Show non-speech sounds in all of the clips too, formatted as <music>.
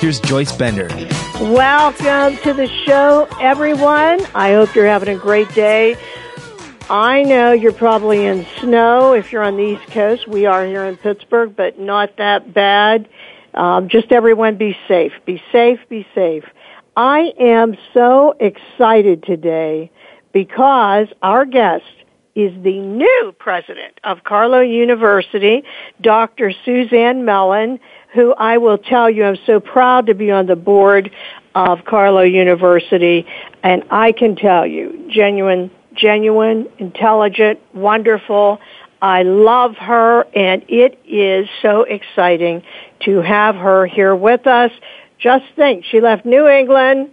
here's Joyce Bender. Welcome to the show, everyone. I hope you're having a great day. I know you're probably in snow if you're on the East Coast. We are here in Pittsburgh, but not that bad. Um, just everyone be safe. Be safe, be safe. I am so excited today because our guest is the new president of Carlow University, Dr. Suzanne Mellon, who I will tell you I'm so proud to be on the board of Carlow University, and I can tell you, genuine, genuine, intelligent, wonderful. I love her, and it is so exciting to have her here with us. Just think, she left New England.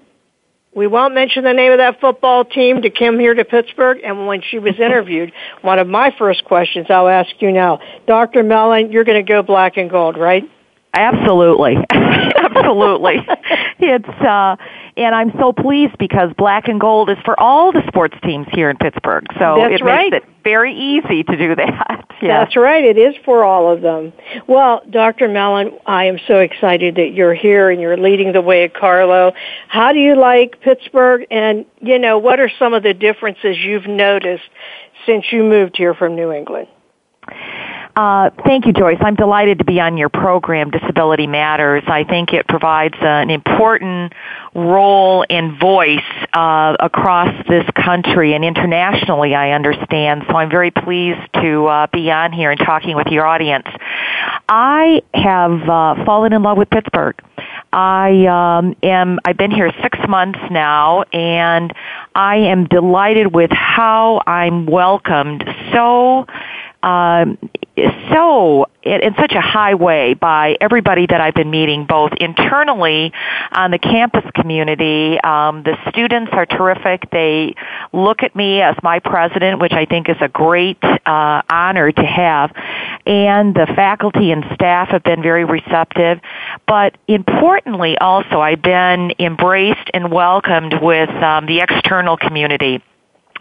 We won't mention the name of that football team to come here to Pittsburgh. And when she was <laughs> interviewed, one of my first questions I'll ask you now, Dr. Mellon, you're going to go black and gold, right? Absolutely. <laughs> Absolutely. it's uh and I'm so pleased because black and gold is for all the sports teams here in Pittsburgh. So That's it right. makes it very easy to do that. <laughs> Yeah. That's right. It is for all of them. Well, Dr. Mellon, I am so excited that you're here and you're leading the way at Carlow. How do you like Pittsburgh? And, you know, what are some of the differences you've noticed since you moved here from New England? Uh, thank you, Joyce. I'm delighted to be on your program, Disability Matters. I think it provides an important role and voice uh, across this country and internationally, I understand. So I'm very pleased to uh, be on here and talking with your audience. I have uh, fallen in love with Pittsburgh. I um, am. I've been here six months now, and I am delighted with how I'm welcomed. So um, so in, such a high way by everybody that I've been meeting, both internally on the campus community. Um, the students are terrific. They look at me as my president, which I think is a great uh, honor to have. And the faculty and staff have been very receptive. But importantly, also, I've been embraced and welcomed with um, the external community.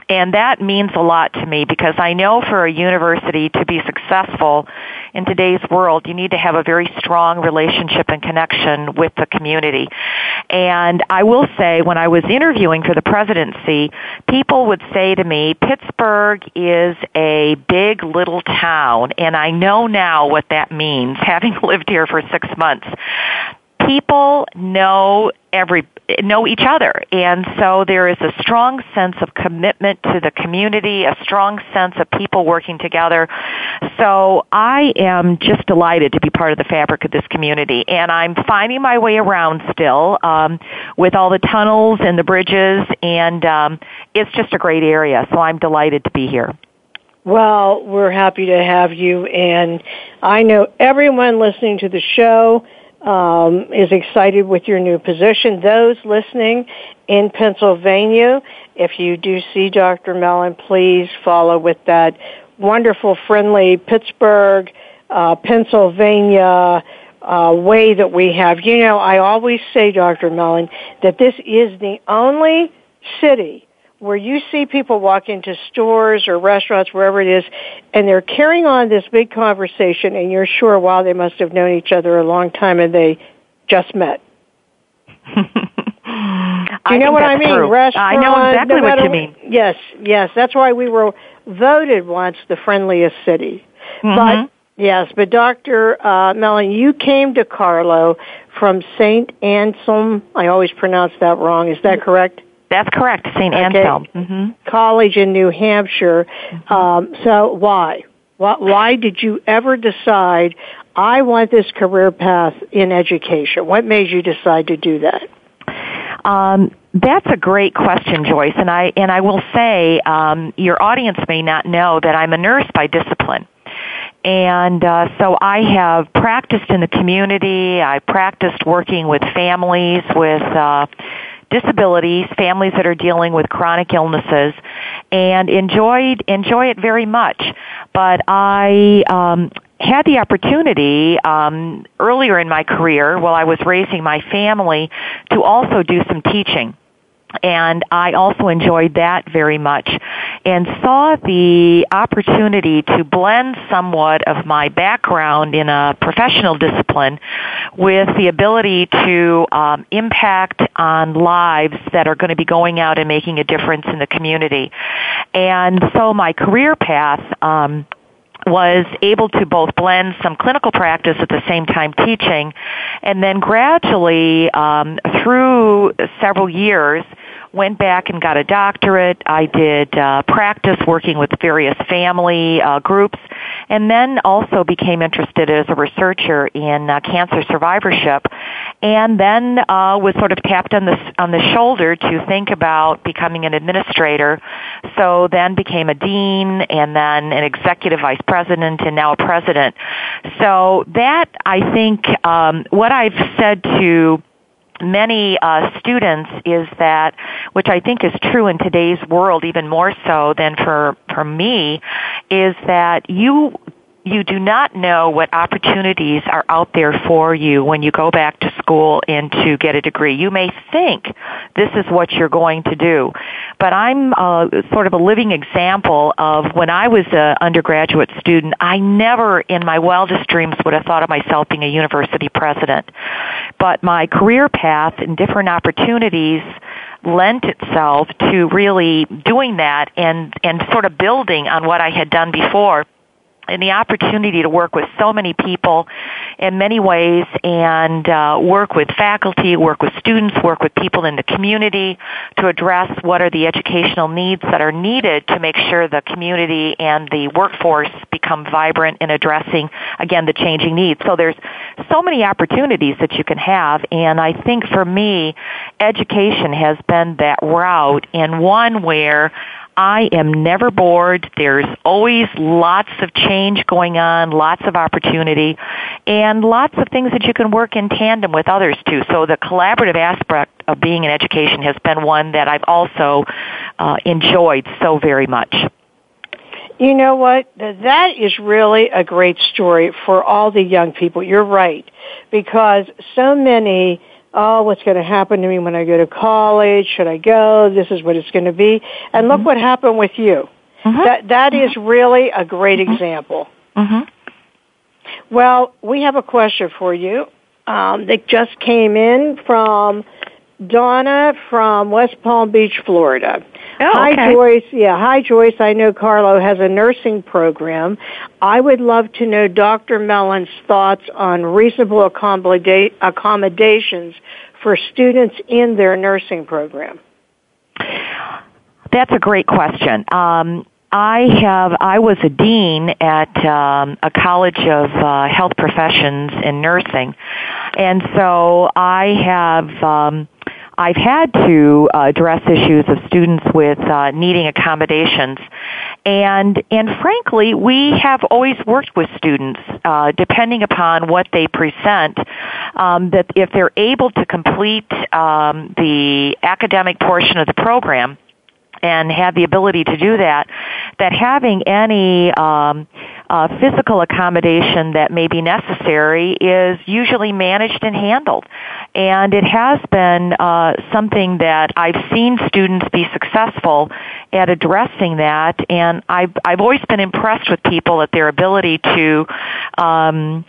And that means a lot to me because I know for a university to be successful in today's world, you need to have a very strong relationship and connection with the community. And I will say, when I was interviewing for the presidency, people would say to me, Pittsburgh is a big little town, and I know now what that means, <laughs> having lived here for six months people know every know each other. And so there is a strong sense of commitment to the community a strong sense of people working together. So i am just delighted to be part of the fabric of this community. And i'm finding my way around still um, with all the tunnels and the bridges. And um, it's just a great area. So i'm delighted to be here. Well, we're happy to have you, and I know everyone listening to the show um, is excited with your new position. Those listening in Pennsylvania, if you do see Dr. Mellon, please follow with that wonderful, friendly Pittsburgh, uh, Pennsylvania uh, way that we have. You know, I always say, Dr. Mellon, that this is the only city where you see people walk into stores or restaurants, wherever it is, and they're carrying on this big conversation, and you're sure, wow, they must have known each other a long time and they just met. <laughs> Do you know what I mean? True. Restaurant, I know exactly no what you mean. Yes, yes. That's why we were voted once the friendliest city. Mm-hmm. But yes, but Dr. Uh, Mellon, you came to Carlow from St. Anselm. I always pronounce that wrong. Is that correct? That's correct, St. Okay. Anselm. hmm College in New Hampshire. Um, so why? why? Why did you ever decide I want this career path in education? What made you decide to do that? Um, that's a great question, Joyce, and I and I will say um, your audience may not know that I'm a nurse by discipline. And uh, so I have practiced in the community. I practiced working with families with uh, disabilities, families that are dealing with chronic illnesses, and enjoyed enjoy it very much. But I um, had the opportunity um, earlier in my career, while I was raising my family, to also do some teaching and I also enjoyed that very much and saw the opportunity to blend somewhat of my background in a professional discipline with the ability to um, impact on lives that are going to be going out and making a difference in the community. And so my career path um, was able to both blend some clinical practice at the same time teaching, and then gradually um, through several years went back and got a doctorate. I did uh, practice working with various family uh, groups, and then also became interested as a researcher in uh, cancer survivorship, and then uh, was sort of tapped on the on the shoulder to think about becoming an administrator. So then became a dean, and then an executive vice president, and now a president. So that I think um, what I've said to many uh, students is that, which I think is true in today's world even more so than for for me, is that you you do not know what opportunities are out there for you when you go back to school and to get a degree. You may think this is what you're going to do, but I'm uh, sort of a living example of when I was an undergraduate student, I never in my wildest dreams would have thought of myself being a university president. But my career path and different opportunities lent itself to really doing that and and sort of building on what I had done before and the opportunity to work with so many people in many ways and uh, work with faculty, work with students, work with people in the community to address what are the educational needs that are needed to make sure the community and the workforce become vibrant in addressing, again, the changing needs. So there's so many opportunities that you can have and I think for me, education has been that route and one where I am never bored. There's always lots of change going on, lots of opportunity, and lots of things that you can work in tandem with others too. So the collaborative aspect of being in education has been one that I've also uh, enjoyed so very much. You know what? That is really a great story for all the young people. You're right. Because so many oh, what's going to happen to me when I go to college? Should I go? This is what it's going to be. And mm-hmm. look what happened with you. Mm-hmm. That that mm-hmm. is really a great mm-hmm. example. Mm-hmm. Well, we have a question for you um, that just came in from Donna from West Palm Beach, Florida. Oh, hi. Joyce. Yeah, hi, Joyce. I know Carlow has a nursing program. I would love to know Dr. Mellon's thoughts on reasonable accommodations for students in their nursing program. That's a great question. Um, I have. I was a dean at um, a college of uh, health professions in nursing, and so I have. Um, I've had to uh, address issues of students with uh, needing accommodations, and and frankly, we have always worked with students, uh, depending upon what they present, um, that if they're able to complete um, the academic portion of the program and have the ability to do that, that having any um, uh, physical accommodation that may be necessary is usually managed and handled. And it has been uh, something that I've seen students be successful at addressing that, and I've I've always been impressed with people at their ability to um,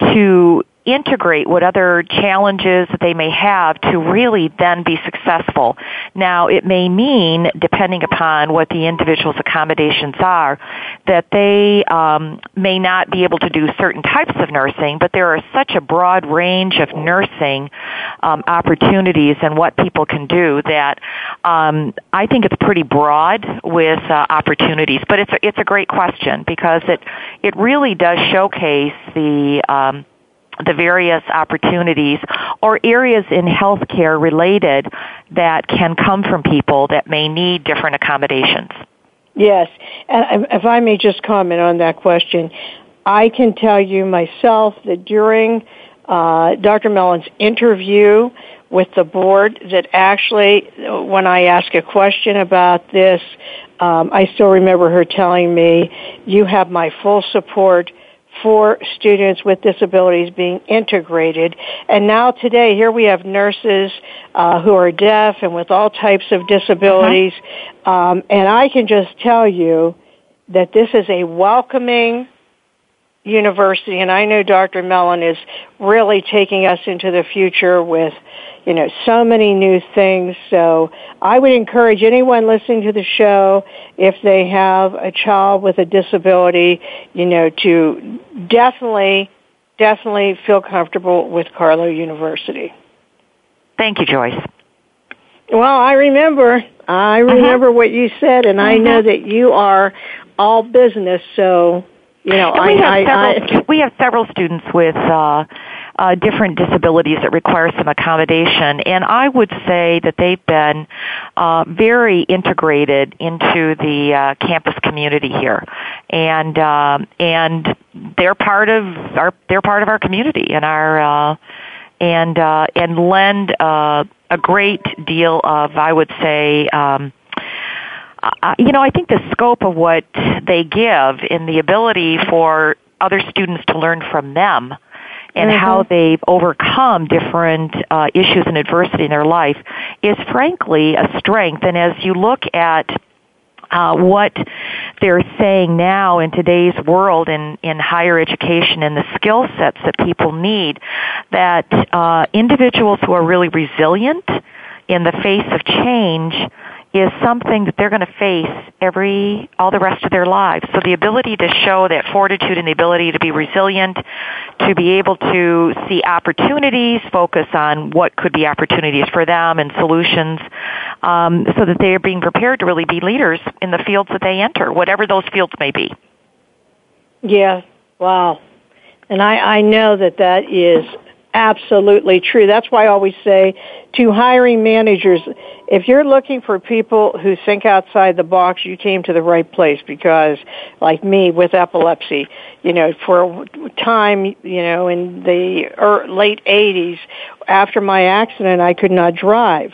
to integrate what other challenges that they may have to really then be successful. Now, it may mean, depending upon what the individual's accommodations are, that they um, may not be able to do certain types of nursing, but there are such a broad range of nursing um, opportunities and what people can do that um, I think it's pretty broad with uh, opportunities. But it's a, it's a great question because it it really does showcase the um, the various opportunities or areas in healthcare related that can come from people that may need different accommodations. Yes, and if I may just comment on that question, I can tell you myself that during uh, Dr. Mellon's interview with the board, that actually, when I ask a question about this, um, I still remember her telling me, "You have my full support." For students with disabilities being integrated. And now today, here we have nurses uh, who are deaf and with all types of disabilities. Uh-huh. Um, and I can just tell you that this is a welcoming university, and I know Dr. Mellon is really taking us into the future with you know, so many new things. So I would encourage anyone listening to the show, if they have a child with a disability, you know, to definitely, definitely feel comfortable with Carlow University. Thank you, Joyce. Well, I remember, I uh-huh. remember uh-huh. what you said, and uh-huh. I know that you are all business, so you know, I, we, have I, several, I, we have several students with uh, uh, different disabilities that require some accommodation. And I would say that they've been uh, very integrated into the uh, campus community here, and uh, and they're part of our they're part of our community and our uh, and uh, and lend uh, a great deal of I would say. Um, uh, you know, I think the scope of what they give in the ability for other students to learn from them and mm-hmm. how they've overcome different uh, issues and adversity in their life is frankly a strength. And as you look at uh, what they're saying now in today's world in, in higher education and the skill sets that people need, that uh, individuals who are really resilient in the face of change is something that they're going to face every all the rest of their lives. So the ability to show that fortitude and the ability to be resilient, to be able to see opportunities, focus on what could be opportunities for them and solutions, um, so that they are being prepared to really be leaders in the fields that they enter, whatever those fields may be. Yeah. Wow. And I, I know that that is absolutely true. That's why I always say to hiring managers, if you're looking for people who think outside the box, you came to the right place because, like me with epilepsy, you know, for a time, you know, in the late 80s, after my accident, I could not drive.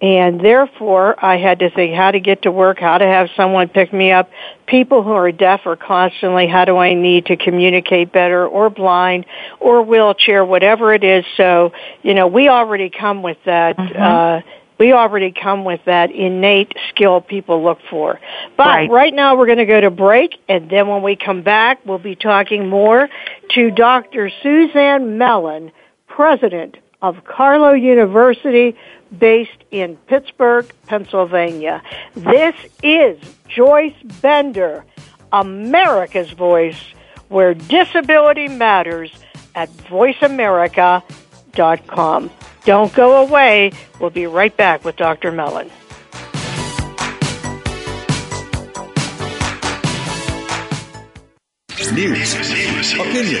And therefore, I had to think how to get to work, how to have someone pick me up. People who are deaf are constantly, how do I need to communicate better, or blind, or wheelchair, whatever it is. So, you know, we already come with that, mm-hmm. uh, we already come with that innate skill people look for. But right, right now we're going to go to break, and then when we come back, we'll be talking more to Dr. Suzanne Mellon, President of Carlow University, based in Pittsburgh, Pennsylvania. This is Joyce Bender, America's Voice, where disability matters at voiceamerica.com. Don't go away. We'll be right back with Dr. Mellon. News, opinion,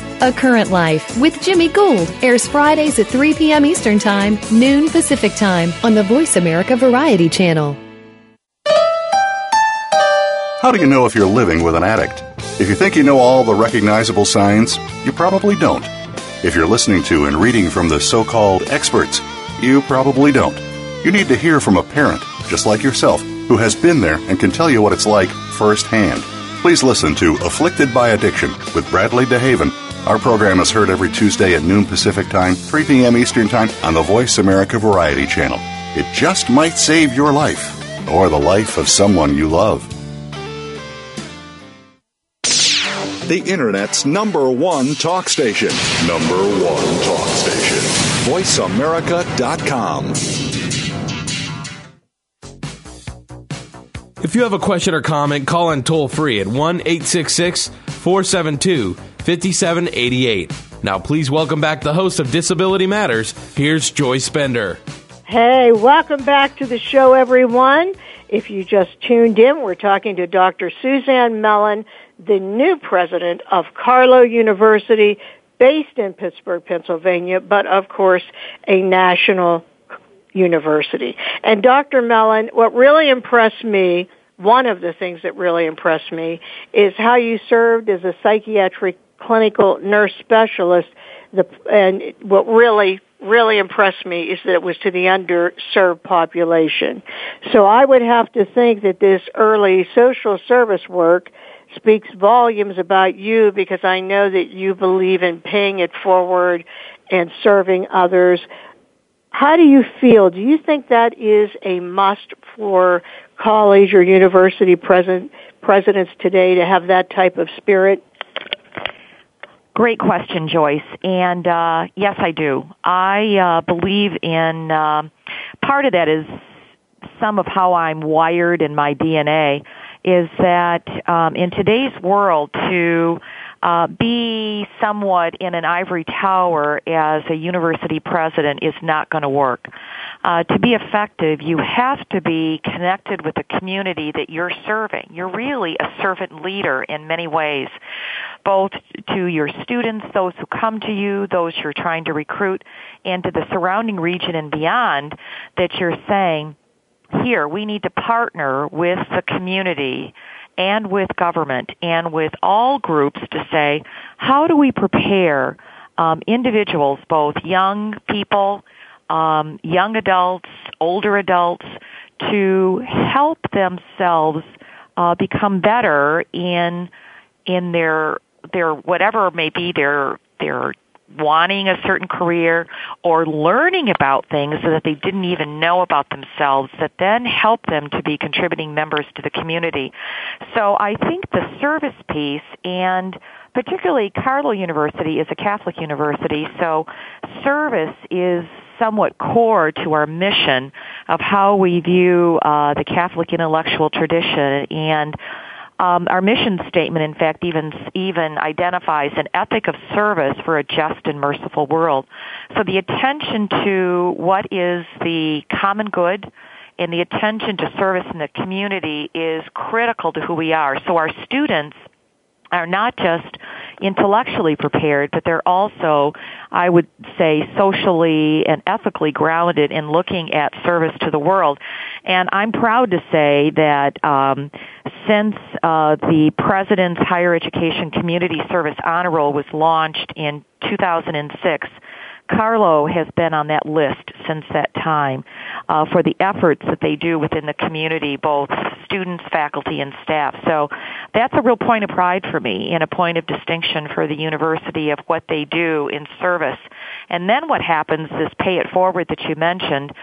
A Current Life with Jimmy Gould airs Fridays at 3 p.m. Eastern Time, noon Pacific Time on the Voice America Variety Channel. How do you know if you're living with an addict? If you think you know all the recognizable signs, you probably don't. If you're listening to and reading from the so called experts, you probably don't. You need to hear from a parent, just like yourself, who has been there and can tell you what it's like firsthand. Please listen to Afflicted by Addiction with Bradley DeHaven. Our program is heard every Tuesday at noon Pacific Time, 3 p.m. Eastern Time on the Voice America Variety Channel. It just might save your life or the life of someone you love. The Internet's number one talk station. Number one talk station. VoiceAmerica.com. If you have a question or comment, call in toll free at 1 866 472 5788. Now, please welcome back the host of Disability Matters. Here's Joyce Bender. Hey, welcome back to the show, everyone. If you just tuned in, we're talking to Dr. Suzanne Mellon, the new president of Carlow University, based in Pittsburgh, Pennsylvania, but of course a national university. And Dr. Mellon, what really impressed me, one of the things that really impressed me, is how you served as a psychiatric clinical nurse specialist. The, and what really really impressed me is that it was to the underserved population. So I would have to think that this early social service work speaks volumes about you because I know that you believe in paying it forward and serving others. How do you feel? Do you think that is a must for college or university president, presidents today to have that type of spirit? Great question, Joyce. And uh, yes, I do. I uh, believe in uh, part of that is some of how I'm wired in my DNA is that um, in today's world to uh, be somewhat in an ivory tower as a university president is not going to work. Uh, to be effective, you have to be connected with the community that you're serving. You're really a servant leader in many ways, both to your students, those who come to you, those you're trying to recruit, and to the surrounding region and beyond that you're saying, here we need to partner with the community and with government and with all groups to say, how do we prepare um, individuals, both young people, um, young adults, older adults, to help themselves uh, become better in in their their whatever may be their their wanting a certain career or learning about things that they didn't even know about themselves that then help them to be contributing members to the community. So I think the service piece and particularly Carlow University is a Catholic university, so service is somewhat core to our mission of how we view uh, the Catholic intellectual tradition and um, our mission statement, in fact, even even identifies an ethic of service for a just and merciful world. So the attention to what is the common good and the attention to service in the community is critical to who we are. So our students are not just intellectually prepared, but they're also, I would say, socially and ethically grounded in looking at service to the world. And I'm proud to say that um, since uh, the President's Higher Education Community Service Honor Roll was launched in 2006, Carlow has been on that list since that time uh, for the efforts that they do within the community, both students, faculty, and staff. So that's a real point of pride for me and a point of distinction for the university of what they do in service. And then what happens is pay it forward that you mentioned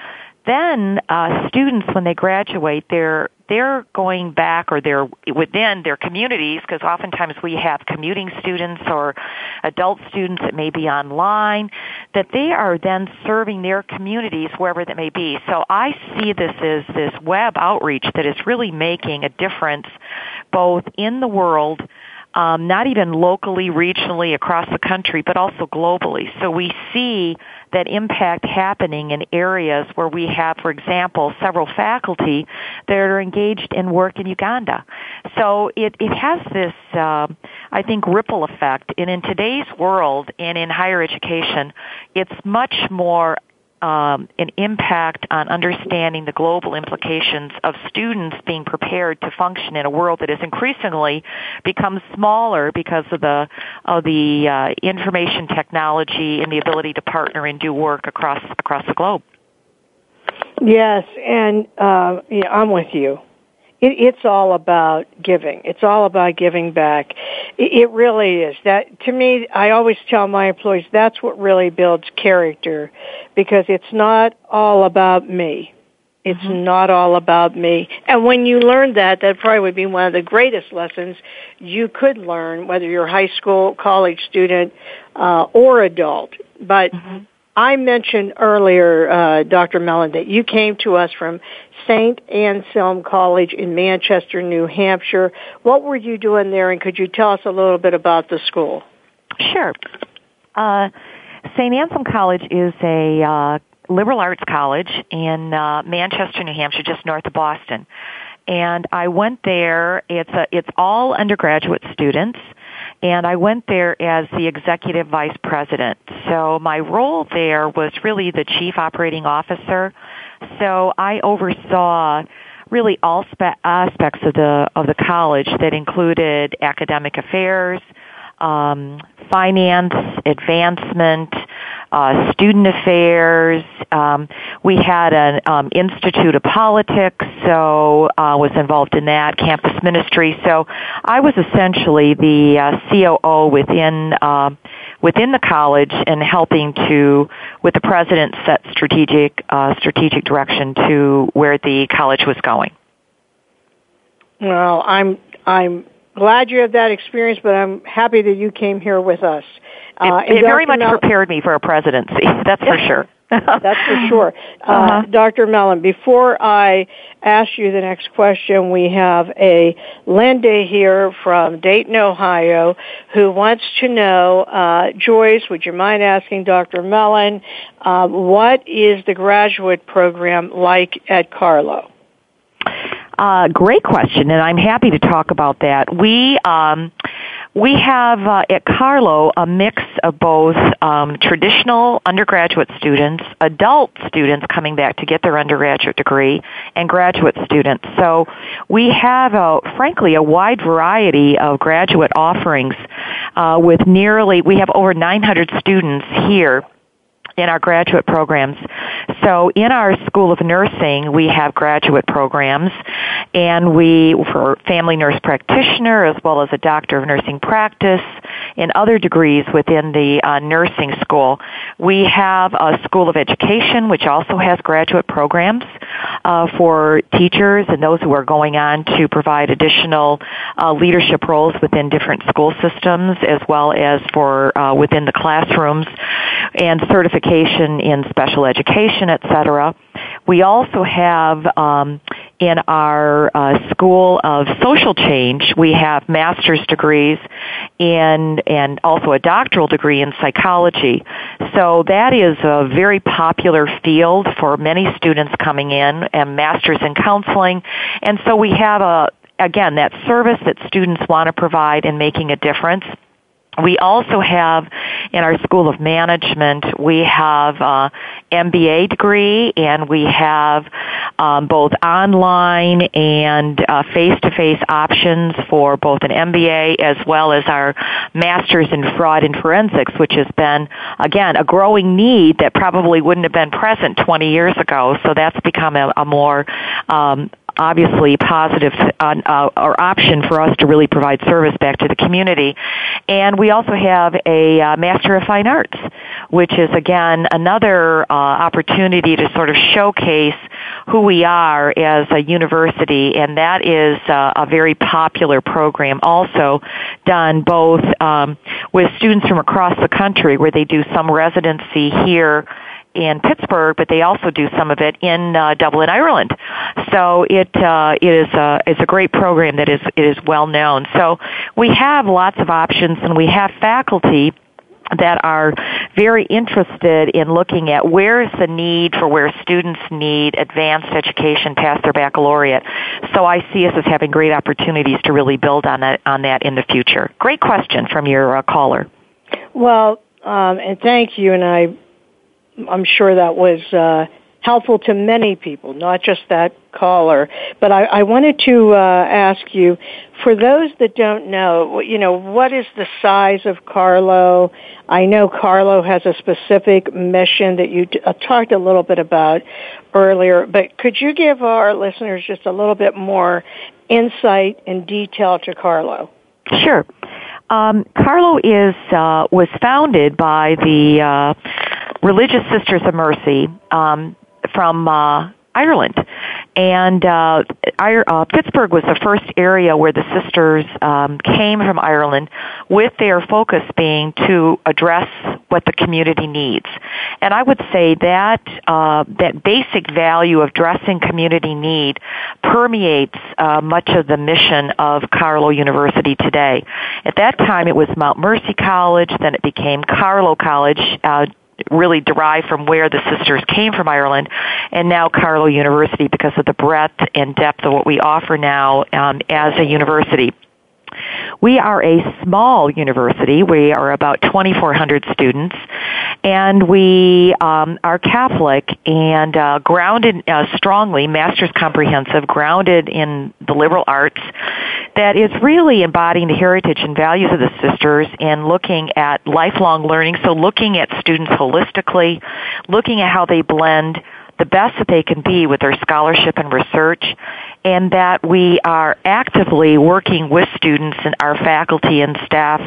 then uh, students, when they graduate, they're they're going back or they're within their communities because oftentimes we have commuting students or adult students that may be online that they are then serving their communities wherever that may be. So I see this as this web outreach that is really making a difference both in the world um, not even locally, regionally, across the country, but also globally. So we see that impact happening in areas where we have, for example, several faculty that are engaged in work in Uganda. So it, it has this, uh, I think, ripple effect. And in today's world and in higher education, it's much more um, an impact on understanding the global implications of students being prepared to function in a world that has increasingly become smaller because of the of the uh, information technology and the ability to partner and do work across across the globe. Yes, and uh, yeah, I'm with you. It, it's all about giving. It's all about giving back. It, it really is. That to me, I always tell my employees that's what really builds character, because it's not all about me. It's mm-hmm. not all about me. And when you learn that, that probably would be one of the greatest lessons you could learn, whether you're a high school, college student, uh, or adult. But mm-hmm. I mentioned earlier, uh, Dr. Mellon, that you came to us from St. Anselm College in Manchester, New Hampshire. What were you doing there, and could you tell us a little bit about the school? Sure. Uh, St. Anselm College is a uh, liberal arts college in uh, Manchester, New Hampshire, just north of Boston. And I went there. It's a, it's all undergraduate students and I went there as the executive vice president. So my role there was really the chief operating officer. So I oversaw really all spe- aspects of the of the college that included academic affairs, um, finance, advancement, uh, student affairs. Um, we had an um, institute of politics, so uh, was involved in that campus ministry. So I was essentially the uh, COO within. Uh, within the college and helping to, with the president, set strategic uh, strategic direction to where the college was going. Well, I'm I'm glad you have that experience, but I'm happy that you came here with us. Uh, it, it very much prepared me for a presidency. <laughs> That's for <laughs> sure. That's for <laughs> sure. Uh, uh-huh. Dr. Mellon, before I ask you the next question, we have a Linda here from Dayton, Ohio, who wants to know, uh, Joyce, would you mind asking Dr. Mellon, uh, what is the graduate program like at Carlow? Uh, great question, and I'm happy to talk about that. We um, we have uh, at Carlow a mix of both um, traditional undergraduate students, adult students coming back to get their undergraduate degree, and graduate students. So we have, a, frankly, a wide variety of graduate offerings uh, with nearly, we have over 900 students here in our graduate programs. So in our School of Nursing, we have graduate programs and we, for family nurse practitioner as well as a doctor of nursing practice and other degrees within the uh, nursing school. We have a School of Education which also has graduate programs uh, for teachers and those who are going on to provide additional uh, leadership roles within different school systems as well as for uh, within the classrooms and certification in special education, etc. We also have um, in our uh, School of Social Change, we have master's degrees in and also a doctoral degree in psychology. So that is a very popular field for many students coming in and masters in counseling. And so we have a again that service that students want to provide in making a difference we also have in our School of Management, we have a MBA degree and we have um, both online and uh, face-to-face options for both an MBA as well as our Master's in Fraud and Forensics, which has been, again, a growing need that probably wouldn't have been present 20 years ago. So that's become a, a more um, obviously positive uh, or option for us to really provide service back to the community. And we also have a uh, Master of Fine Arts, which is again another uh, opportunity to sort of showcase who we are as a university, and that is uh, a very popular program also done both um, with students from across the country where they do some residency here in Pittsburgh, but they also do some of it in uh, Dublin, Ireland. So it uh, it is a it's a great program that is it is well known. So we have lots of options, and we have faculty that are very interested in looking at where is the need for where students need advanced education past their baccalaureate. So I see us as having great opportunities to really build on that on that in the future. Great question from your uh, caller. Well, um, and thank you, and I I'm sure that was uh, helpful to many people, not just that caller. But I, I wanted to uh, ask you, for those that don't know, you know, what is the size of Carlow? I know Carlow has a specific mission that you uh, talked a little bit about earlier, but could you give our listeners just a little bit more insight and detail to Carlow? Sure. Um, Carlow is uh, was founded by the uh, Religious Sisters of Mercy um, from uh, Ireland. And uh, uh, Pittsburgh was the first area where the sisters um, came from Ireland, with their focus being to address what the community needs. And I would say that uh, that basic value of addressing community need permeates uh, much of the mission of Carlow University today. At that time, it was Mount Mercy College. Then it became Carlow College. Uh, really derived from where the sisters came from Ireland, and now Carlow University because of the breadth and depth of what we offer now um, as a university. We are a small university. We are about 2,400 students, and we um, are Catholic and uh, grounded uh, strongly, Master's Comprehensive, grounded in the liberal arts. That is really embodying the heritage and values of the sisters and looking at lifelong learning. So, looking at students holistically, looking at how they blend the best that they can be with their scholarship and research, and that we are actively working with students and our faculty and staff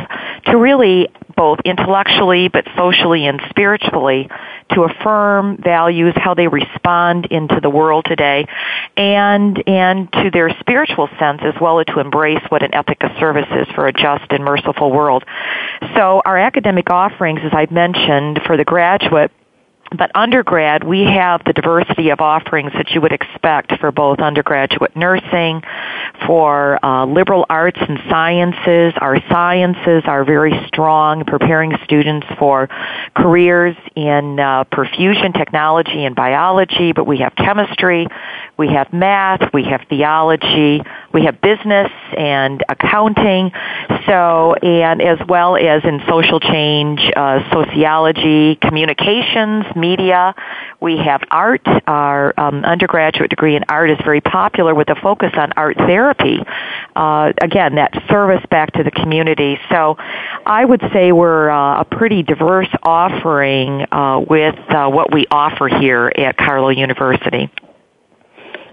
to really both intellectually but socially and spiritually to affirm values how they respond into the world today and and to their spiritual sense as well as to embrace what an ethic of service is for a just and merciful world. So our academic offerings as i've mentioned for the graduate but undergrad, we have the diversity of offerings that you would expect for both undergraduate nursing, for uh, liberal arts and sciences. Our sciences are very strong, preparing students for careers in uh, perfusion technology and biology, but we have chemistry, we have math, we have theology, we have business and accounting, so, and as well as in social change, uh, sociology, communications, media. We have art. Our um, undergraduate degree in art is very popular with a focus on art therapy. Uh, again, that service back to the community. So I would say we're uh, a pretty diverse offering uh, with uh, what we offer here at Carlow University.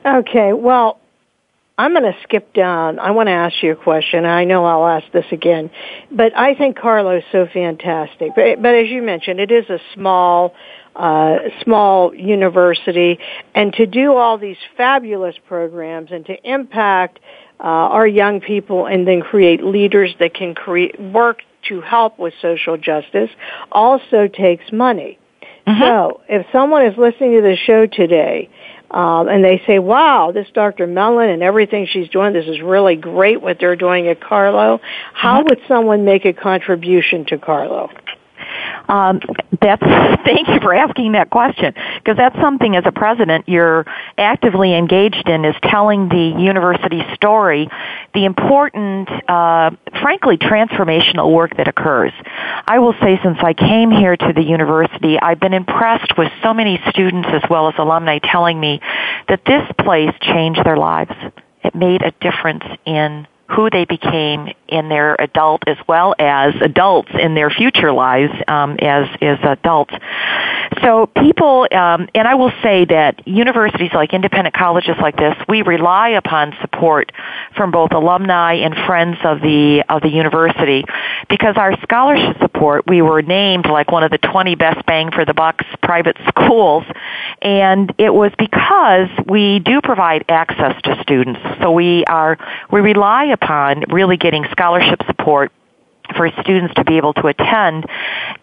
Okay, well, I'm going to skip down. I want to ask you a question. I know I'll ask this again, but I think Carlow's so fantastic. But, but as you mentioned, it is a small, uh, small university, and to do all these fabulous programs and to impact uh, our young people and then create leaders that can create work to help with social justice also takes money. Mm-hmm. So if someone is listening to the show today um, and they say, wow, this Dr. Mellon and everything she's doing, this is really great what they're doing at Carlow. How mm-hmm. would someone make a contribution to Carlow? Um, that's <laughs> thank you for asking that question because that's something as a president you're actively engaged in is telling the university story, the important, uh, frankly, transformational work that occurs. I will say since I came here to the university, I've been impressed with so many students as well as alumni telling me that this place changed their lives. It made a difference in who they became in their adult as well as adults in their future lives um, as as adults. So people, um, and I will say that universities like independent colleges like this, we rely upon support from both alumni and friends of the of the university because our scholarship support, we were named like one of the 20 best bang for the bucks private schools, and it was because we do provide access to students. So we are we rely upon really getting scholarship support for students to be able to attend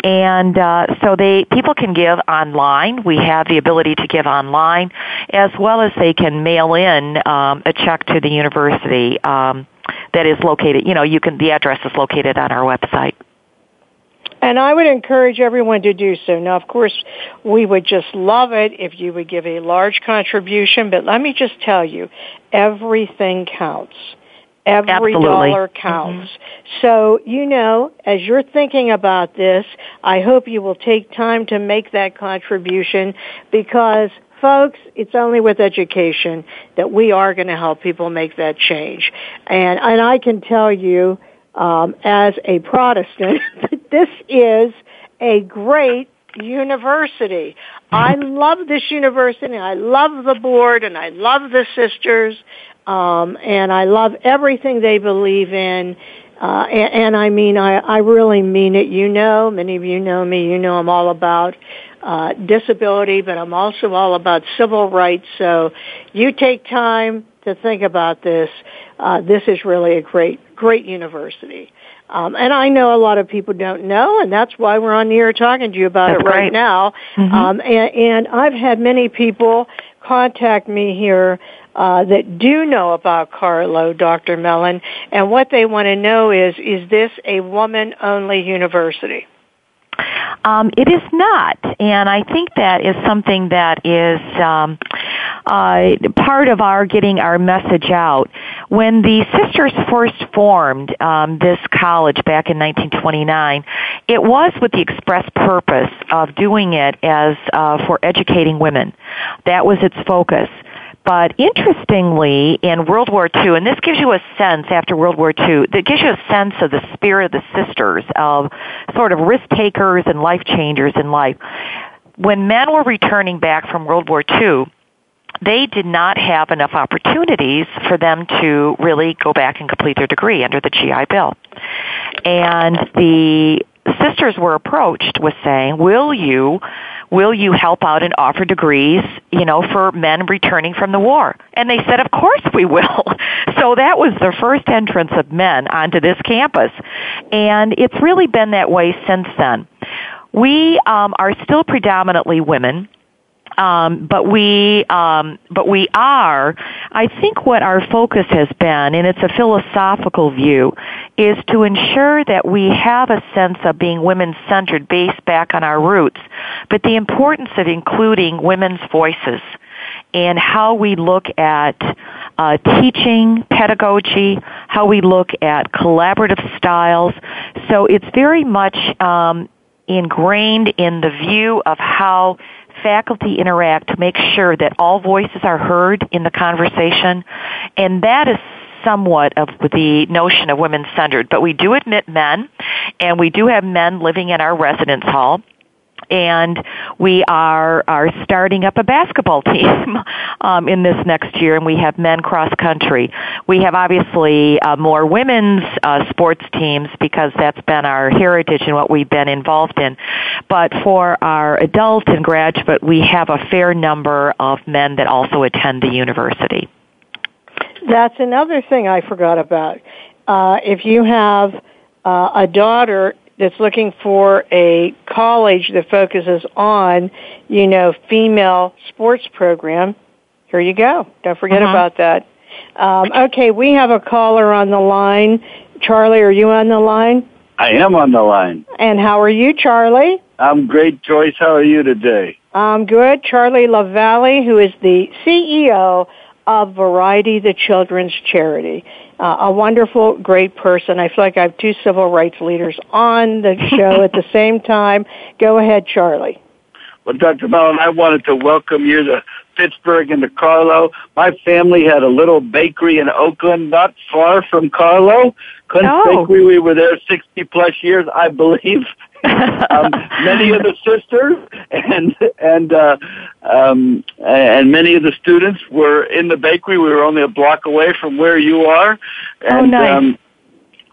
and uh, so they people can give online we have the ability to give online as well as they can mail in um, a check to the university um, that is located you know you can the address is located on our website And I would encourage everyone to do so. Now, of course, we would just love it if you would give a large contribution, but let me just tell you, everything counts. Every Absolutely. dollar counts. Mm-hmm. So, you know, as you're thinking about this, I hope you will take time to make that contribution because folks, it's only with education that we are going to help people make that change. And, and I can tell you, um, as a Protestant, <laughs> that this is a great university. I love this university. I love the board, and I love the sisters, um, and I love everything they believe in. Uh, and, and I mean, I, I really mean it. You know, many of you know me. You know, I'm all about uh, disability, but I'm also all about civil rights. So you take time to think about this. Uh, this is really a great, great university. Um, and I know a lot of people don't know, and that's why we're on the air talking to you about that's it right great. now. Mm-hmm. Um, and, and I've had many people contact me here uh, that do know about Carlow, Dr. Mellon, and what they want to know is, is this a woman-only university? Um, it is not, and I think that is something that is um, uh, part of our getting our message out. When the sisters first formed um, this college back in 1929, it was with the express purpose of doing it as uh, for educating women. That was its focus. But interestingly, in World War II, and this gives you a sense after World War II, that gives you a sense of the spirit of the sisters, of sort of risk takers and life changers in life. When men were returning back from World War II, they did not have enough opportunities for them to really go back and complete their degree under the GI Bill. And the sisters were approached with saying, will you will you help out and offer degrees, you know, for men returning from the war? And they said, of course we will. <laughs> So that was the first entrance of men onto this campus. And it's really been that way since then. We um, are still predominantly women. Um, but we um, but we are. I think what our focus has been, and it's a philosophical view, is to ensure that we have a sense of being women centered, based back on our roots, but the importance of including women's voices and how we look at uh, teaching, pedagogy, how we look at collaborative styles. So it's very much um, ingrained in the view of how faculty interact to make sure that all voices are heard in the conversation. And that is somewhat of the notion of women centered. But we do admit men, and we do have men living in our residence hall and we are are starting up a basketball <laughs> team um, in this next year, and we have men cross country. We have obviously uh, more women's uh, sports teams because that's been our heritage and what we've been involved in. But for our adult and graduate, we have a fair number of men that also attend the university. That's another thing I forgot about. Uh, if you have uh, a daughter that's looking for a college that focuses on, you know, female sports program, here you go. Don't forget Uh-huh. about that. Um, okay, we have a caller on the line. Charlie, are you on the line? I am on the line. And how are you, Charlie? I'm great, Joyce. How are you today? I'm good. Charlie LaVallee, who is the CEO of Variety, the children's charity. Uh, a wonderful, great person. I feel like I have two civil rights leaders on the show at the <laughs> same time. Go ahead, Charlie. Well, Dr. Mellon, I wanted to welcome you to Pittsburgh and to Carlow. My family had a little bakery in Oakland, not far from Carlow. Clint's Oh. Bakery, we were there 60 plus years, I believe. Um, many of the sisters and and uh, um, and many of the students were in the bakery. We were only a block away from where you are. And, Oh, nice. Um,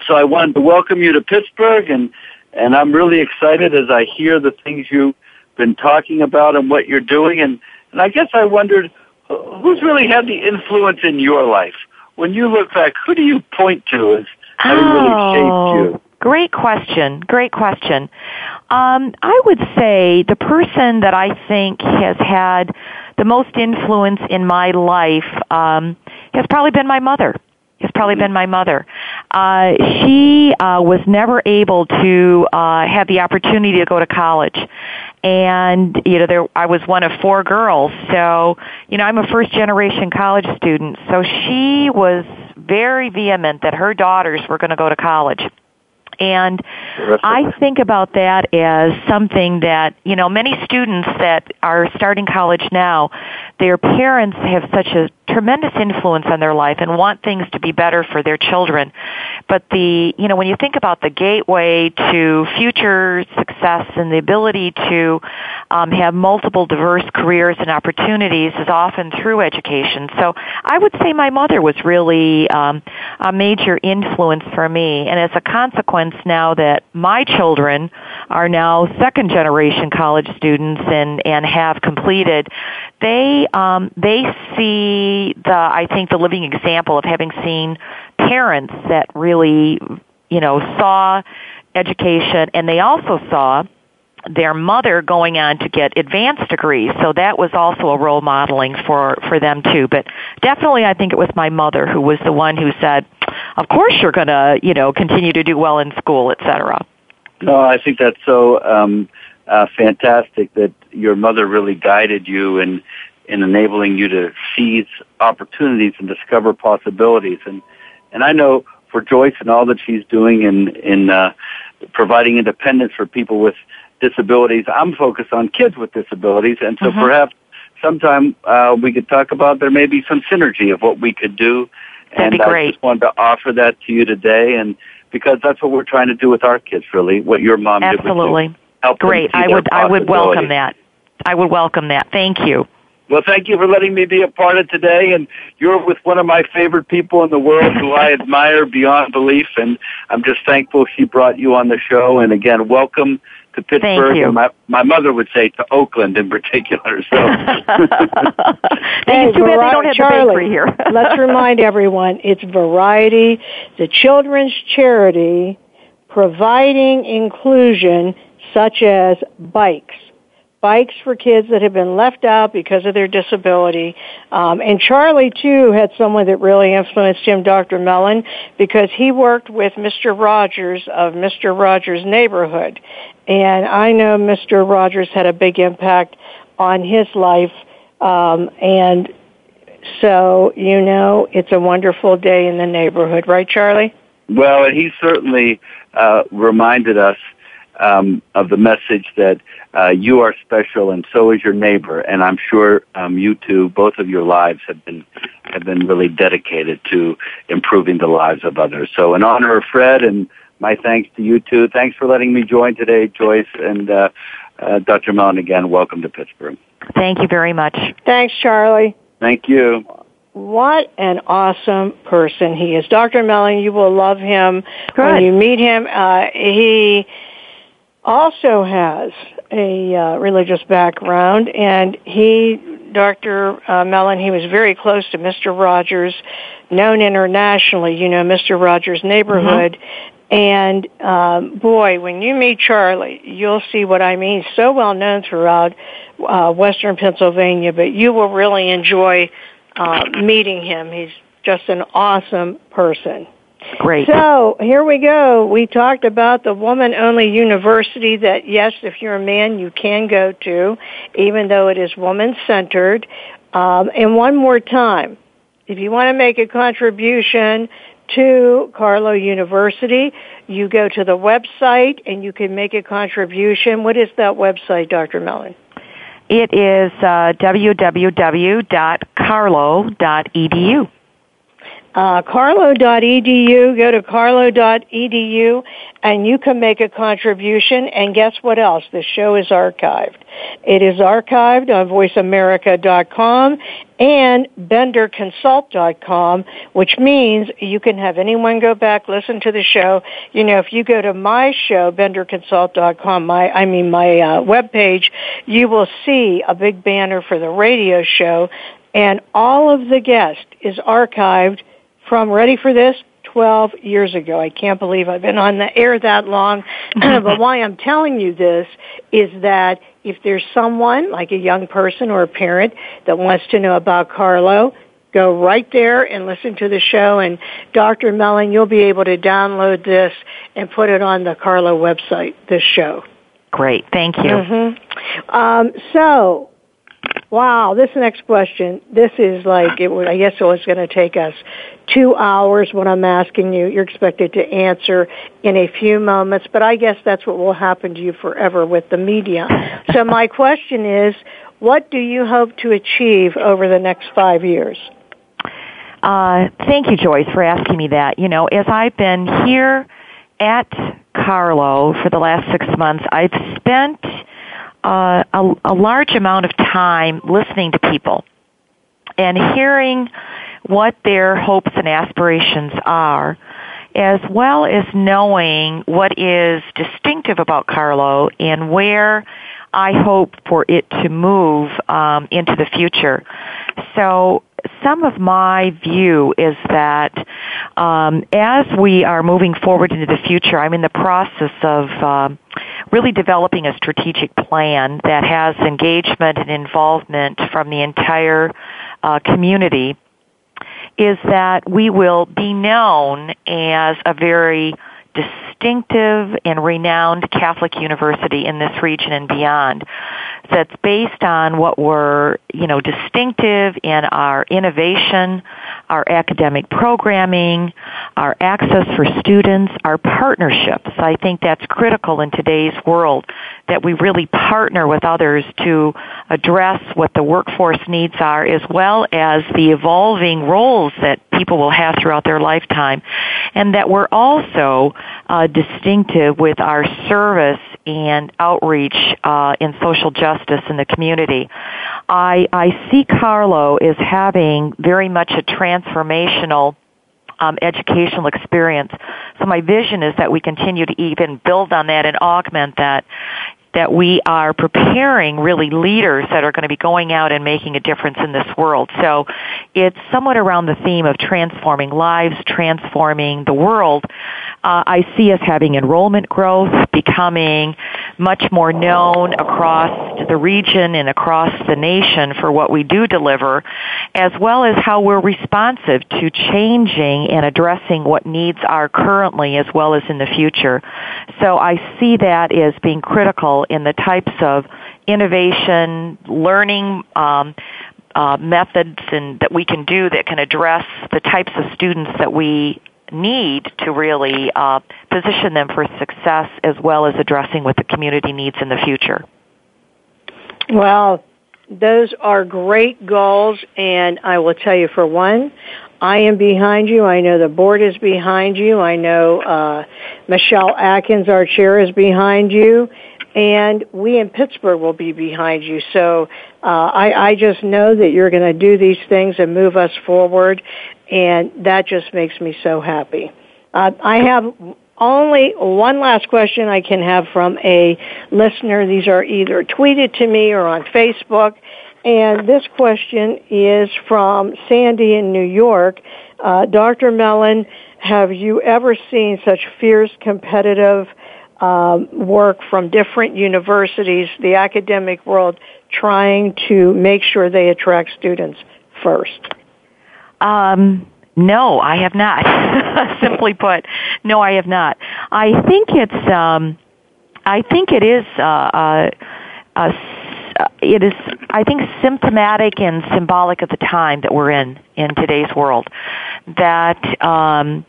so I wanted to welcome you to Pittsburgh, and and I'm really excited as I hear the things you've been talking about and what you're doing. And and I guess I wondered who's really had the influence in your life. When you look back, who do you point to as having really shaped you? Great question. Great question. Um, I would say the person that I think has had the most influence in my life um, has probably been my mother. Has probably been my mother. uh, she uh, was never able to uh, have the opportunity to go to college and you know there I was one of four girls so you know I'm a first generation college student so she was very vehement that her daughters were going to go to college and I think about that as something that, you know, many students that are starting college now, their parents have such a tremendous influence on their life and want things to be better for their children. But the, you know, when you think about the gateway to future success and the ability to um, have multiple diverse careers and opportunities is often through education. So I would say my mother was really um, a major influence for me. And as a consequence, now that my children are now second generation college students and, and have completed, they um, they see the I think the living example of having seen parents that really you know saw education and they also saw their mother going on to get advanced degrees. So that was also a role modeling for for them too. But definitely i think it was my mother who was the one who said of course you're going to you know continue to do well in school etc no i think that's so um uh fantastic that your mother really guided you in in enabling you to seize opportunities and discover possibilities. And and i know for joyce and all that she's doing in in uh providing independence for people with disabilities. I'm focused on kids with disabilities, and so Mhm. perhaps sometime uh, we could talk about there may be some synergy of what we could do. That'd and I just wanted to offer that to you today, and because that's what we're trying to do with our kids, really, what your mom did absolutely you. Help great i would i would welcome that i would welcome that thank you Well, thank you for letting me be a part of today. And you're with one of my favorite people in the world who I <laughs> admire beyond belief. And I'm just thankful she brought you on the show. And again, welcome to Pittsburgh. And my, my mother would say to Oakland in particular. So it's too bad they don't have Charlie, the bakery here <laughs> let's remind everyone it's Variety, the children's charity, providing inclusion such as bikes. Bikes for kids that have been left out because of their disability. Um, and Charlie, too, had someone that really influenced him, Dr. Mellon, because he worked with Mr. Rogers of Mr. Rogers' Neighborhood. And I know Mr. Rogers had a big impact on his life. Um, and so, you know, it's a wonderful day in the neighborhood, right, Charlie? Well, and he certainly uh, reminded us um, of the message that uh, you are special, and so is your neighbor. And I'm sure um, you two, both of your lives, have been have been really dedicated to improving the lives of others. So, in honor of Fred, and my thanks to you two. Thanks for letting me join today, Joyce and uh, uh, Dr. Mellon. Again, welcome to Pittsburgh. thank you very much Thanks, Charlie. Thank you. What an awesome person he is. Dr. Mellon, you will love him when you meet him. Uh, he also has a uh, religious background, and he, Dr. Uh, Mellon, he was very close to Mr. Rogers, known internationally, you know, Mr. Rogers' neighborhood. And um, boy, when you meet Charlie, you'll see what I mean. So well known throughout uh, Western Pennsylvania, but you will really enjoy uh, meeting him. He's just an awesome person. Great So here we go. We talked about the woman only university that yes, if you're a man, you can go to, even though it is woman centered. Um, and one more time, if you want to make a contribution to Carlow University, you go to the website and you can make a contribution. What is that website, Dr. Mellon? It is uh, www.carlow.edu. uh, carlow.edu. Go to carlow.edu and you can make a contribution. And guess what else? The show is archived. It is archived on voiceamerica.com and benderconsult.com, which means you can have anyone go back, listen to the show. You know, if you go to my show, benderconsult.com, my, I mean my uh, webpage, you will see a big banner for the radio show and all of the guest is archived from, ready for this, 12 years ago. I can't believe I've been on the air that long. <clears throat> but why I'm telling you this is that if there's someone, like a young person or a parent, that wants to know about Carlow, go right there and listen to the show. And Dr. Mellon, you'll be able to download this and put it on the Carlow website, this show. Great. Thank you. Mm-hmm. Um, so, wow, this next question, this is like, it I guess it was going to take us two hours what I'm asking you. You're expected to answer in a few moments, but I guess that's what will happen to you forever with the media. so <laughs> my question is, what do you hope to achieve over the next five years? Uh, thank you, Joyce, for asking me that. You know, as I've been here at Carlow for the last six months, I've spent uh, a, a large amount of time listening to people and hearing what their hopes and aspirations are, as well as knowing what is distinctive about Carlow and where I hope for it to move um, into the future. So some of my view is that um, as we are moving forward into the future, I'm in the process of um, really developing a strategic plan that has engagement and involvement from the entire uh, community. Is that we will be known as a very distinctive and renowned Catholic university in this region and beyond that's based on what were, you know, distinctive in our innovation, our academic programming, our access for students, our partnerships. I think that's critical in today's world that we really partner with others to address what the workforce needs are as well as the evolving roles that people will have throughout their lifetime and that we're also uh, distinctive with our service and outreach uh, in social justice in the community. I, I see Carlow as having very much a transformational um, educational experience. So my vision is that we continue to even build on that and augment that that we are preparing really leaders that are going to be going out and making a difference in this world. So it's somewhat around the theme of transforming lives, transforming the world. Uh, I see us having enrollment growth, becoming much more known across the region and across the nation for what we do deliver, as well as how we're responsive to changing and addressing what needs are currently as well as in the future. So I see that as being critical in the types of innovation, learning, um, uh, methods and that we can do that can address the types of students that we need to really uh, position them for success as well as addressing what the community needs in the future. Well, those are great goals, and I will tell you for one, I am behind you. I know the board is behind you. I know uh, Michelle Atkins, our chair, is behind you, and we in Pittsburgh will be behind you. So uh, I, I just know that you're going to do these things and move us forward, and that just makes me so happy. Uh, I have only one last question I can have from a listener. These are either tweeted to me or on Facebook. And this question is from Sandy in New York. Uh, Dr. Mellon, have you ever seen such fierce competitive um, work from different universities, the academic world, trying to make sure they attract students first? Um, no, I have not. <laughs> Simply put, no, I have not. I think it's, um, I think it is, uh, uh, uh, it is, I think, symptomatic and symbolic of the time that we're in in today's world. That um,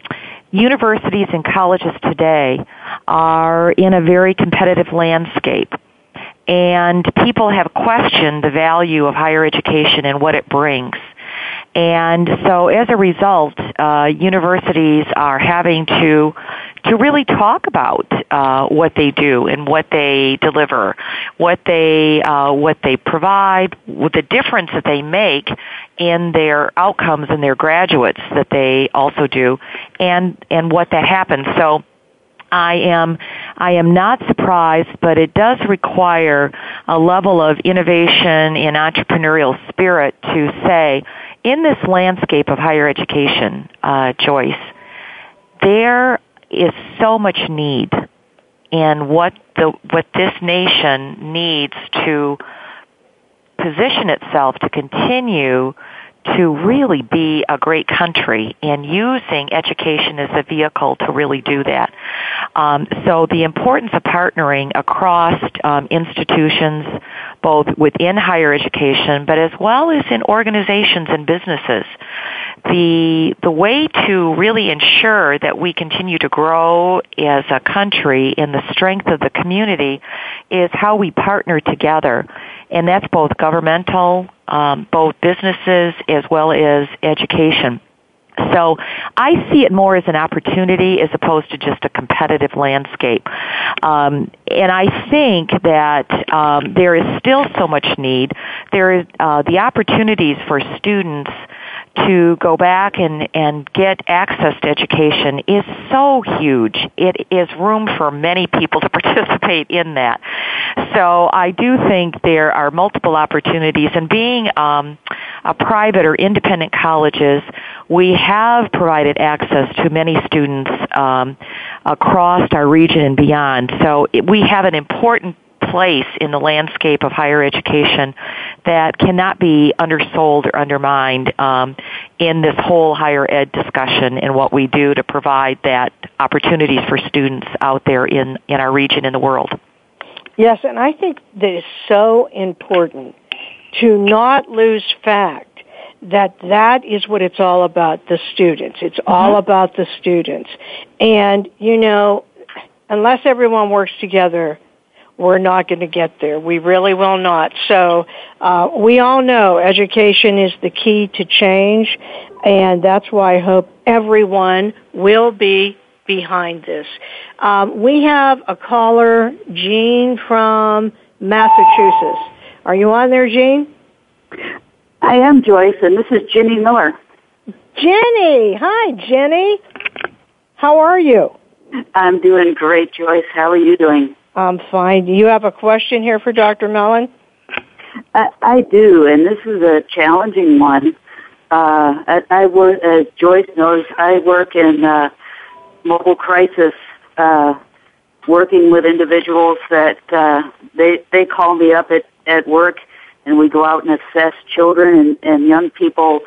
universities and colleges today are in a very competitive landscape and people have questioned the value of higher education and what it brings. And so as a result, uh, universities are having to to really talk about uh, what they do and what they deliver, what they uh, what they provide, the difference that they make in their outcomes and their graduates that they also do, and and what that happens. So. I am I am not surprised, but it does require a level of innovation and entrepreneurial spirit to say, in this landscape of higher education, uh, Joyce, there is so much need in what the what this nation needs to position itself to continue to really be a great country and using education as a vehicle to really do that. Um, so the importance of partnering across um, institutions, both within higher education, but as well as in organizations and businesses. The, the way to really ensure that we continue to grow as a country in the strength of the community is how we partner together and that's both governmental, um, both businesses as well as education. So I see it more as an opportunity as opposed to just a competitive landscape. Um, and I think that um, there is still so much need. There is uh, the opportunities for students to go back and, and get access to education is so huge. It is room for many people to <laughs> participate in that. So I do think there are multiple opportunities and being um, a private or independent colleges, we have provided access to many students um, across our region and beyond. So it, we have an important place in the landscape of higher education that cannot be undersold or undermined um, in this whole higher ed discussion and what we do to provide that opportunities for students out there in, in our region and the world. Yes, and I think that it's so important to not lose fact that that is what it's all about, the students. It's mm-hmm. all about the students. And, you know, unless everyone works together, we're not going to get there. We really will not. So uh, we all know education is the key to change, and that's why I hope everyone will be behind this. Um, we have a caller, Jean from Massachusetts. Are you on there, Jean? I am Joyce, and this is Jenny Miller. Jenny, hi, Jenny. How are you? I'm doing great, Joyce. How are you doing? I'm fine. Do you have a question here for Dr. Mellon? I, I do, and this is a challenging one. Uh, I, I work, as Joyce knows, I work in uh, mobile crisis, uh, working with individuals that uh, they they call me up at at work, and we go out and assess children and, and young people.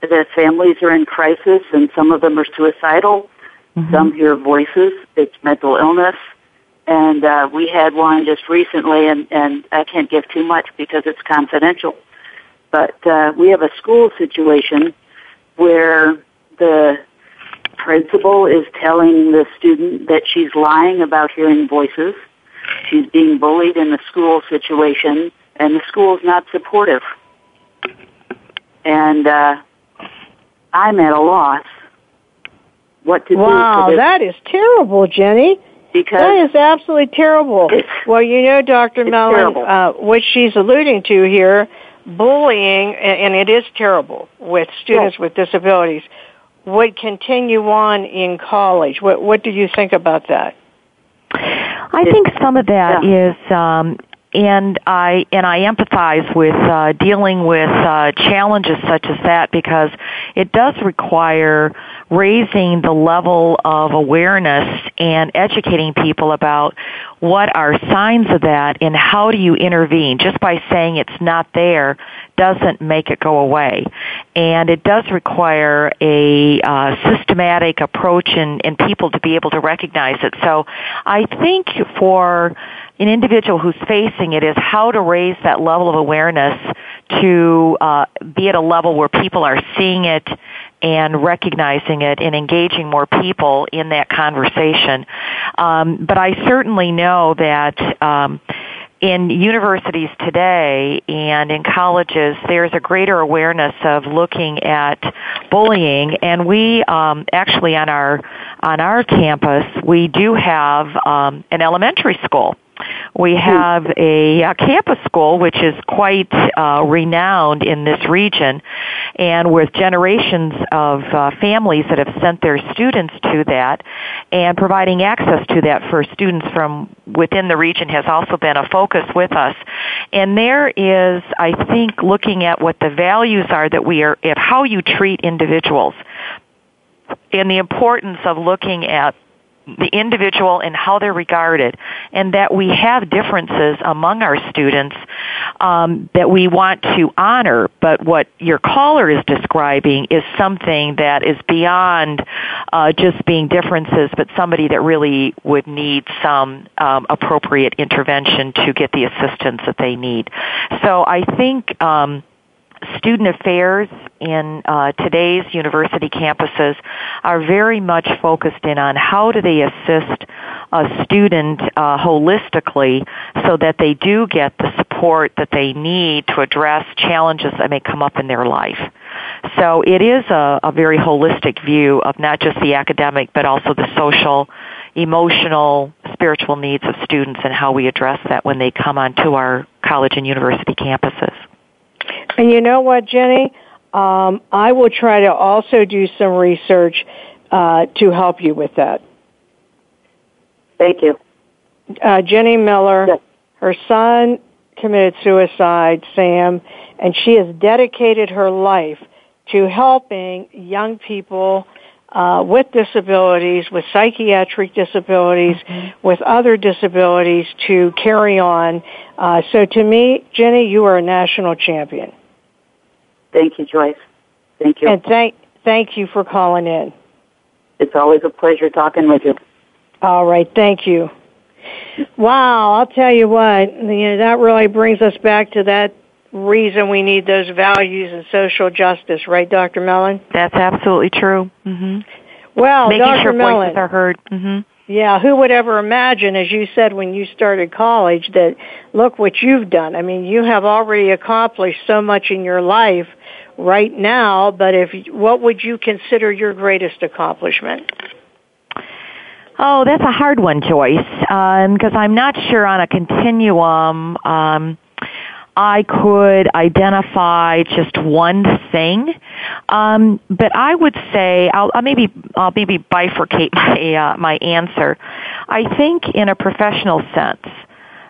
Their families are in crisis, and some of them are suicidal. Mm-hmm. Some hear voices. It's mental illness and uh, we had one just recently, and, and I can't give too much because it's confidential. But uh, we have a school situation where the principal is telling the student that she's lying about hearing voices. She's being bullied in the school situation, and the school's not supportive. And uh, I'm at a loss what to wow, do. Wow, that is terrible, Jenny because that is absolutely terrible. Well, you know, Dr. Mellon, uh, what she's alluding to here, bullying, and it is terrible with students yes. with disabilities, would continue on in college. What, what do you think about that? I think some of that yeah. is um, and I and I empathize with uh, dealing with uh, challenges such as that because it does require raising the level of awareness and educating people about what are signs of that and how do you intervene. Just by saying it's not there doesn't make it go away. And it does require a uh, systematic approach in, in people to be able to recognize it. So I think for an individual who's facing it is how to raise that level of awareness to uh, be at a level where people are seeing it and recognizing it and engaging more people in that conversation. Um, but I certainly know that um, in universities today and in colleges, there's a greater awareness of looking at bullying, and we um, actually on our on our campus we do have um, an elementary school we have a, a campus school which is quite uh, renowned in this region, and with generations of uh, families that have sent their students to that, and providing access to that for students from within the region has also been a focus with us. And there is, I think, looking at what the values are that we are, at how you treat individuals, and the importance of looking at the individual and how they're regarded, and that we have differences among our students um, that we want to honor. But what your caller is describing is something that is beyond uh, just being differences, but somebody that really would need some um, appropriate intervention to get the assistance that they need. So I think. Um, student affairs in uh, today's university campuses are very much focused in on how do they assist a student uh, holistically so that they do get the support that they need to address challenges that may come up in their life. So it is a, a very holistic view of not just the academic but also the social, emotional, spiritual needs of students and how we address that when they come onto our college and university campuses. And you know what, Jenny? Um, I will try to also do some research uh, to help you with that. Thank you. Uh, Jenny Miller, yes. her son committed suicide, Sam, and she has dedicated her life to helping young people uh, with disabilities, with psychiatric disabilities, mm-hmm. with other disabilities to carry on. Uh, so to me, Jenny, you are a national champion. Thank you, Joyce. Thank you. And thank thank you for calling in. It's always a pleasure talking with you. All right, thank you. Wow, I'll tell you what, you know, that really brings us back to that reason we need those values and social justice, right, Dr. Mellon? That's absolutely true. Mm-hmm. Well, Making Dr. sure Mellon, voices are heard. Mm-hmm. Yeah, who would ever imagine, as you said when you started college, that look what you've done. I mean, you have already accomplished so much in your life right now, but if what would you consider your greatest accomplishment? Oh, that's a hard one, Joyce, because um, I'm not sure on a continuum. Um, I could identify just one thing, um, but I would say I'll, I'll maybe I'll maybe bifurcate <laughs> my uh, my answer. I think in a professional sense,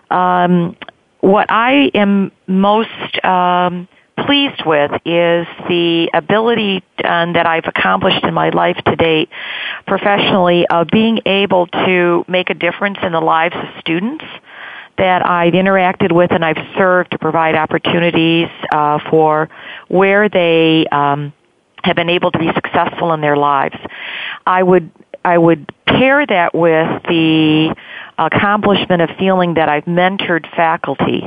um, what I am most um, pleased with is the ability um, that I've accomplished in my life to date professionally of being able to make a difference in the lives of students that I've interacted with and I've served to provide opportunities uh, for where they um, have been able to be successful in their lives. I would I would pair that with the accomplishment of feeling that I've mentored faculty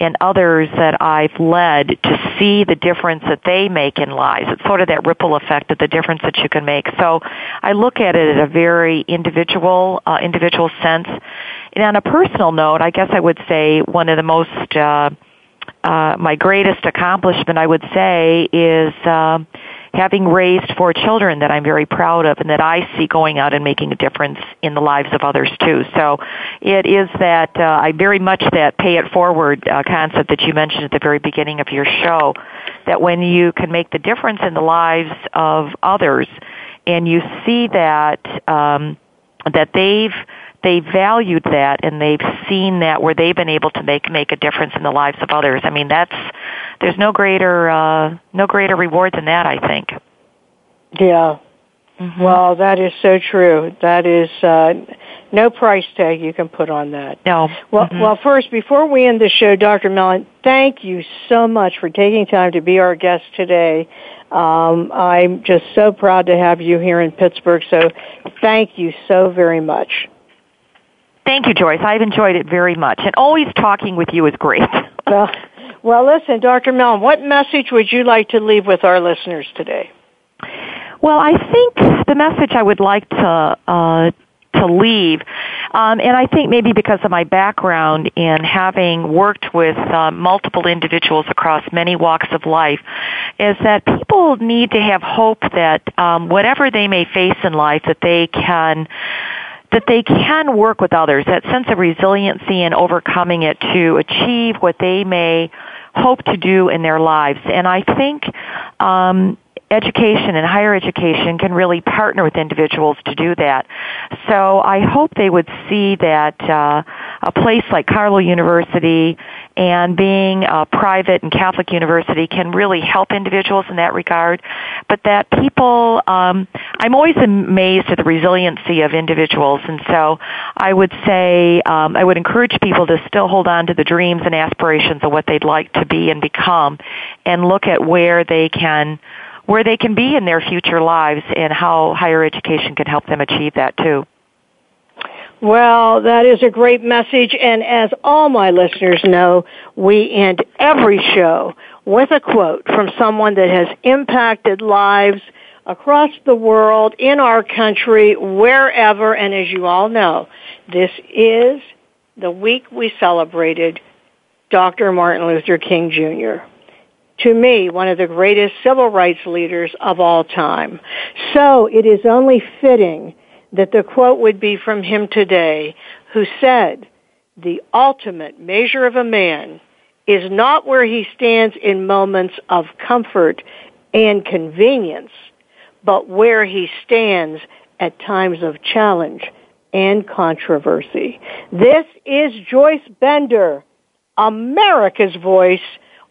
and others that I've led to see the difference that they make in lives. It's sort of that ripple effect of the difference that you can make. So I look at it at a very individual, uh, individual sense. And on a personal note, I guess I would say one of the most, uh, uh, my greatest accomplishment, I would say, is uh, having raised four children that I'm very proud of and that I see going out and making a difference in the lives of others too. So it is that uh, I very much that pay it forward uh, concept that you mentioned at the very beginning of your show. That when you can make the difference in the lives of others, and you see that um, that they've they valued that and they've seen that where they've been able to make make a difference in the lives of others. I mean, that's there's no greater uh, no greater reward than that. I think. Yeah. Mm-hmm. Well, that is so true. That is uh, no price tag you can put on that. No. Well, mm-hmm. well, first, before we end the show, Dr. Mellon, thank you so much for taking time to be our guest today. Um, I'm just so proud to have you here in Pittsburgh. So, thank you so very much. Thank you, Joyce. I've enjoyed it very much, and always talking with you is great. <laughs> well, well, listen, Dr. Mellon, what message would you like to leave with our listeners today? Well, I think the message I would like to uh, to leave, um, and I think maybe because of my background in having worked with uh, multiple individuals across many walks of life, is that people need to have hope that um, whatever they may face in life, that they can that they can work with others, that sense of resiliency and overcoming it to achieve what they may hope to do in their lives. And I think um, education and higher education can really partner with individuals to do that. So I hope they would see that uh, a place like Carlow University and being a private and Catholic university can really help individuals in that regard. But that people, um, I'm always amazed at the resiliency of individuals, and so I would say um, I would encourage people to still hold on to the dreams and aspirations of what they'd like to be and become, and look at where they can where they can be in their future lives and how higher education can help them achieve that too. Well, that is a great message, and as all my listeners know, we end every show with a quote from someone that has impacted lives across the world, in our country, wherever, and as you all know, this is the week we celebrated Dr. Martin Luther King Jr. To me, one of the greatest civil rights leaders of all time. So it is only fitting that the quote would be from him today, who said, the ultimate measure of a man is not where he stands in moments of comfort and convenience, but where he stands at times of challenge and controversy. This is Joyce Bender, America's Voice,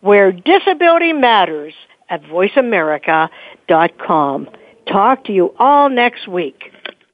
where disability matters at voiceamerica.com. Talk to you all next week.